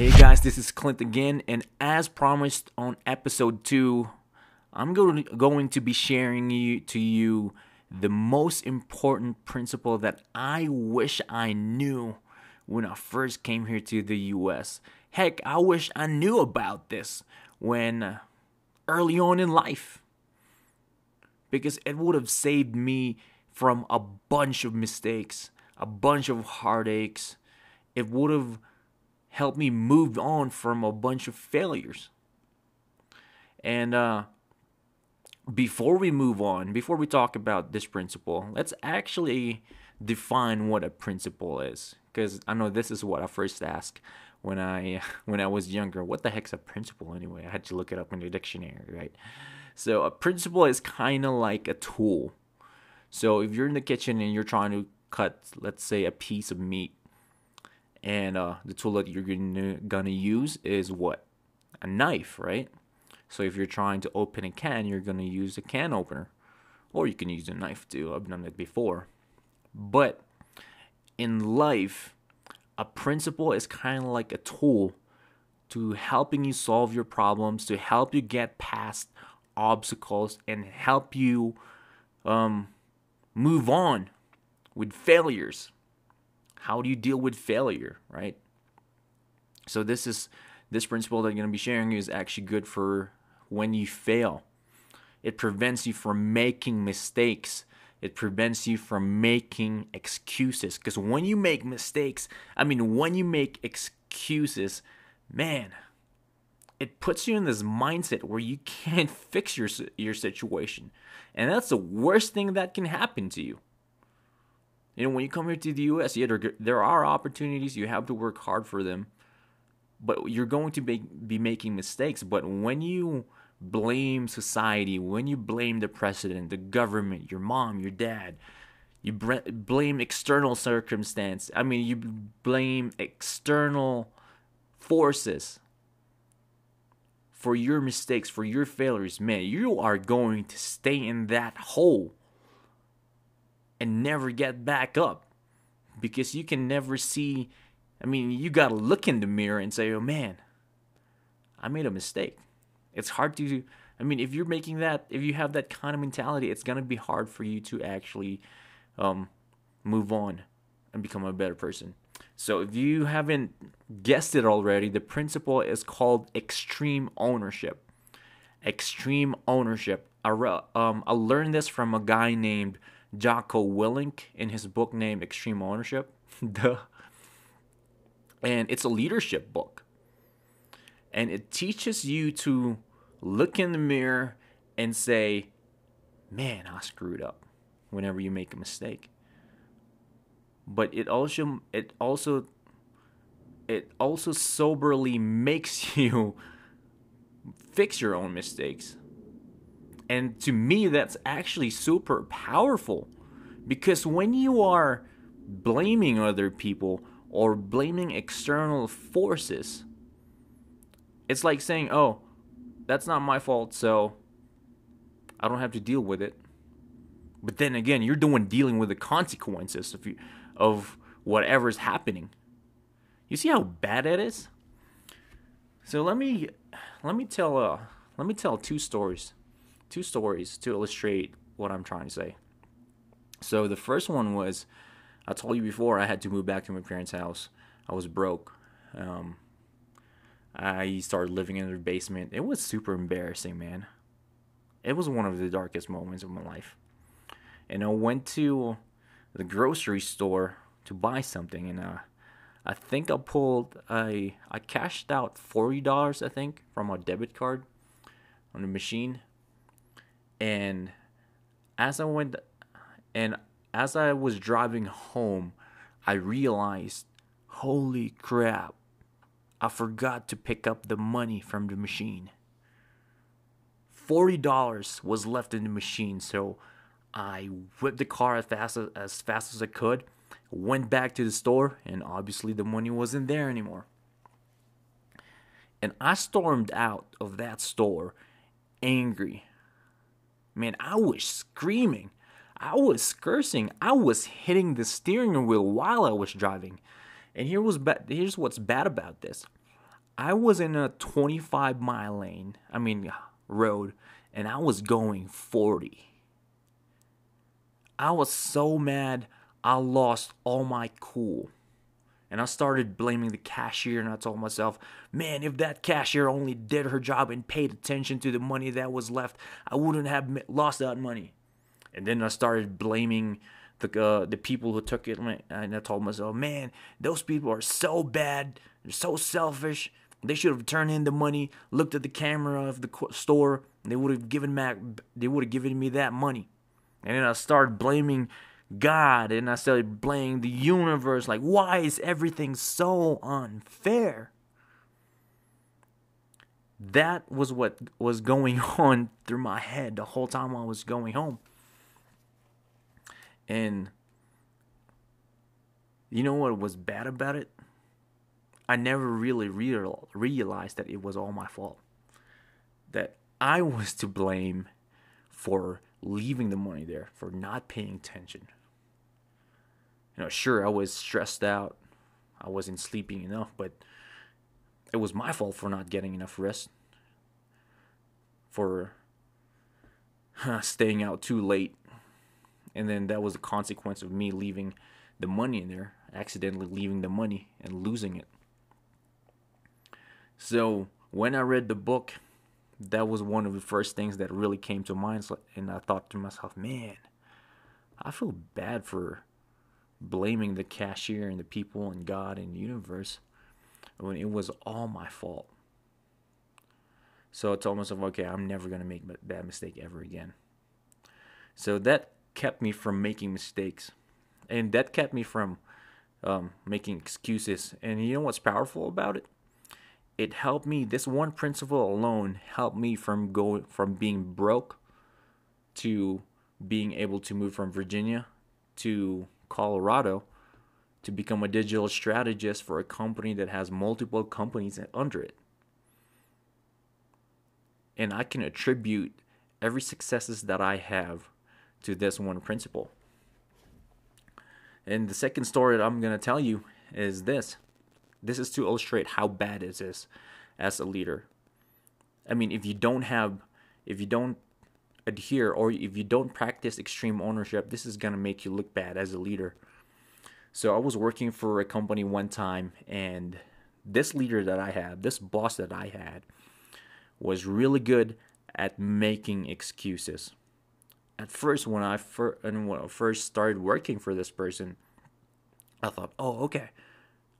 Hey guys, this is Clint again, and as promised on episode two, I'm going going to be sharing you to you the most important principle that I wish I knew when I first came here to the US. Heck, I wish I knew about this when uh, early on in life because it would have saved me from a bunch of mistakes, a bunch of heartaches. It would have helped me move on from a bunch of failures. And uh, before we move on, before we talk about this principle, let's actually define what a principle is. Because I know this is what I first asked when I when I was younger. What the heck's a principle anyway? I had to look it up in the dictionary, right? So a principle is kind of like a tool. So if you're in the kitchen and you're trying to cut, let's say, a piece of meat, and uh, the tool that you're gonna, gonna use is what? A knife right? So if you're trying to open a can you're gonna use a can opener. Or you can use a knife too. I've done it before. But in life a principle is kind of like a tool to helping you solve your problems to help you get past obstacles and help you um, move on with failures how do you deal with failure, right? So this is this principle that I'm going to be sharing is actually good for when you fail. It prevents you from making mistakes. It prevents you from making excuses. Because when you make mistakes, I mean, when you make excuses, man, it puts you in this mindset where you can't fix your your situation, and that's the worst thing that can happen to you. You know, when you come here to the US, yeah, there, there are opportunities. You have to work hard for them. But you're going to be, be making mistakes. But when you blame society, when you blame the president, the government, your mom, your dad, you blame external circumstance. I mean, you blame external forces for your mistakes, for your failures, man, you are going to stay in that hole and never get back up because you can never see. I mean, you got to look in the mirror and say, oh man, I made a mistake. It's hard to, I mean, if you're making that, if you have that kind of mentality, it's going to be hard for you to actually um, move on and become a better person. So if you haven't guessed it already, the principle is called extreme ownership. Extreme ownership. I, um, I learned this from a guy named Jocko Willink in his book named Extreme Ownership. Duh. And it's a leadership book. And it teaches you to look in the mirror and say, man, I screwed up whenever you make a mistake. But it also it also it also soberly makes you fix your own mistakes and to me, that's actually super powerful because when you are blaming other people or blaming external forces, it's like saying, oh, that's not my fault, so I don't have to deal with it. But then again, you're one dealing with the consequences of, you, of whatever's happening. You see how bad it is? So let me let me tell uh, let me tell two stories two stories to illustrate what I'm trying to say. So the first one was I told you before I had to move back to my parents' house. I was broke. Um, I started living in their basement. It was super embarrassing, man. It was one of the darkest moments of my life. And I went to the grocery store to buy something, and uh, I think I pulled a I cashed out forty dollars I think from a debit card on the machine, and as I went and as I was driving home, I realized, holy crap, I forgot to pick up the money from the machine. $40 was left in the machine, so I whipped the car as fast as, as fast as I could, went back to the store, and obviously the money wasn't there anymore. And I stormed out of that store angry Man, I was screaming. I was cursing. I was hitting the steering wheel while I was driving. And here was ba- here's what's bad about this. I was in a 25 mile lane, I mean, road, and I was going 40. I was so mad, I lost all my cool. And I started blaming the cashier, and I told myself, man, if that cashier only did her job and paid attention to the money that was left, I wouldn't have lost that money. And then I started blaming the uh, the people who took it, and I told myself, man, those people are so bad, they're so selfish. They should have turned in the money, looked at the camera of the store, they would have given back, they would have given me that money. And then I started blaming God and I started blaming the universe. Like, why is everything so unfair? That was what was going on through my head the whole time I was going home. And you know what was bad about it? I never really real, realized that it was all my fault. That I was to blame for leaving the money there, for not paying attention, know, sure, I was stressed out. I wasn't sleeping enough, but it was my fault for not getting enough rest. For staying out too late. And then that was the consequence of me leaving the money in there, accidentally leaving the money and losing it. So when I read the book, that was one of the first things that really came to mind. And I thought to myself, man, I feel bad for blaming the cashier and the people and God and universe when it was all my fault. So I told myself, okay, I'm never going to make bad mistake ever again. So that kept me from making mistakes. And that kept me from um, making excuses. And you know what's powerful about it? It helped me, this one principle alone helped me from going from being broke to being able to move from Virginia to Colorado to become a digital strategist for a company that has multiple companies under it. And I can attribute every successes that I have to this one principle. And the second story that I'm going to tell you is this. This is to illustrate how bad it is as a leader. I mean, if you don't have if you don't adhere or if you don't practice extreme ownership, this is going to make you look bad as a leader. So I was working for a company one time and this leader that I had, this boss that I had was really good at making excuses. At first when I fir- when I first started working for this person, I thought, "Oh, okay.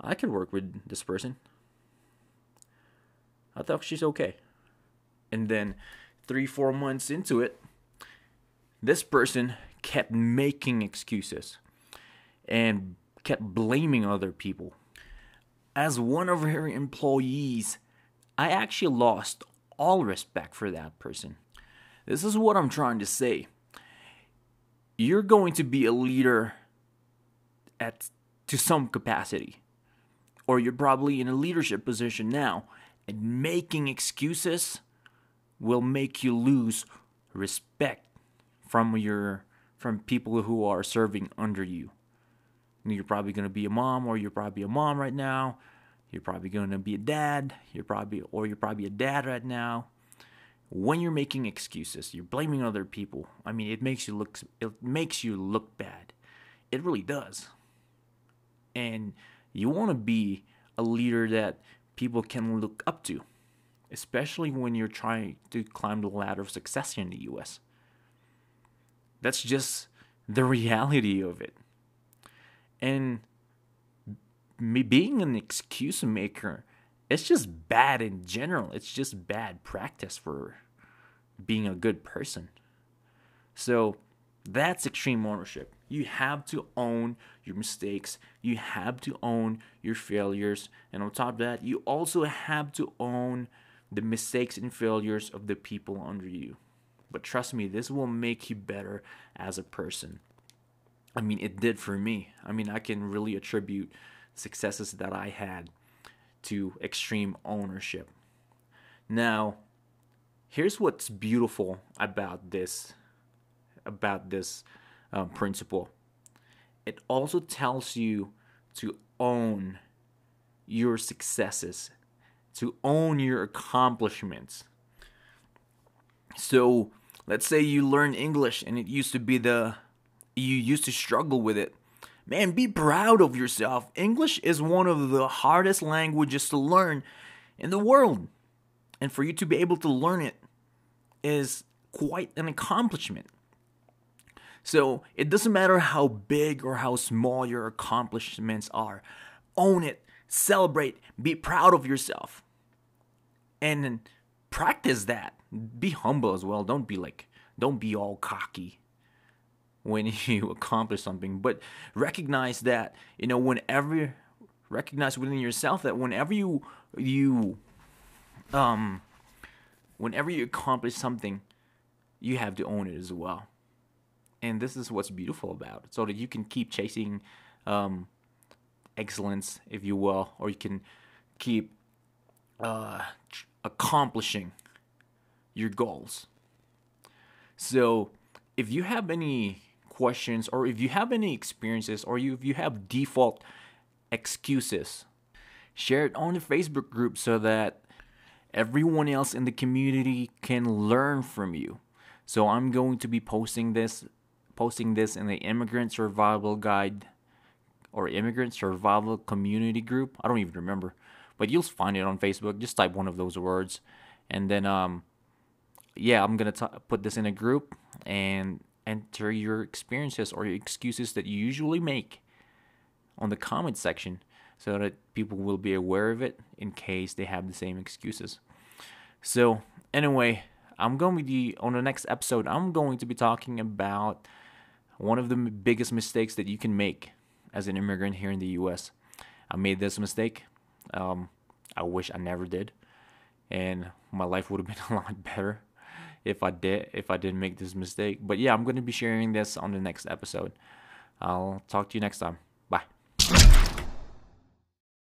I can work with this person." I thought she's okay. And then three, four months into it, this person kept making excuses and kept blaming other people. As one of her employees, I actually lost all respect for that person. This is what I'm trying to say. You're going to be a leader at to some capacity. Or you're probably in a leadership position now and making excuses will make you lose respect from your from people who are serving under you. You're probably going to be a mom or you're probably a mom right now. You're probably going to be a dad. You're probably or you're probably a dad right now. When you're making excuses, you're blaming other people. I mean, it makes you look it makes you look bad. It really does. And you want to be a leader that people can look up to especially when you're trying to climb the ladder of success here in the US. That's just the reality of it. And me being an excuse maker, it's just bad in general. It's just bad practice for being a good person. So that's extreme ownership. You have to own your mistakes. You have to own your failures. And on top of that, you also have to own the mistakes and failures of the people under you. But trust me, this will make you better as a person. I mean, it did for me. I mean, I can really attribute successes that I had to extreme ownership. Now, here's what's beautiful about this about this um, principle. It also tells you to own your successes to own your accomplishments. So, let's say you learn English and it used to be the you used to struggle with it. Man, be proud of yourself. English is one of the hardest languages to learn in the world. And for you to be able to learn it is quite an accomplishment. So it doesn't matter how big or how small your accomplishments are, own it, celebrate, be proud of yourself, and practice that. Be humble as well. Don't be like, don't be all cocky when you accomplish something, but recognize that, you know, whenever, recognize within yourself that whenever you, you, um, whenever you accomplish something, you have to own it as well and this is what's beautiful about it so that you can keep chasing um, excellence if you will or you can keep uh, accomplishing your goals. So if you have any questions or if you have any experiences or you, if you have default excuses share it on the facebook group so that everyone else in the community can learn from you. So i'm going to be posting this posting this in the Immigrant Survival Guide or Immigrant Survival Community Group. I don't even remember, but you'll find it on Facebook. Just type one of those words, and then um, yeah, I'm gonna t- put this in a group and enter your experiences or your excuses that you usually make on the comment section so that people will be aware of it in case they have the same excuses. So, anyway, I'm going to be on the next episode. I'm going to be talking about one of the biggest mistakes that you can make as an immigrant here in the U.S. I made this mistake. Um, I wish I never did, and my life would have been a lot better if I did if I didn't make this mistake. But yeah, I'm going to be sharing this on the next episode. I'll talk to you next time.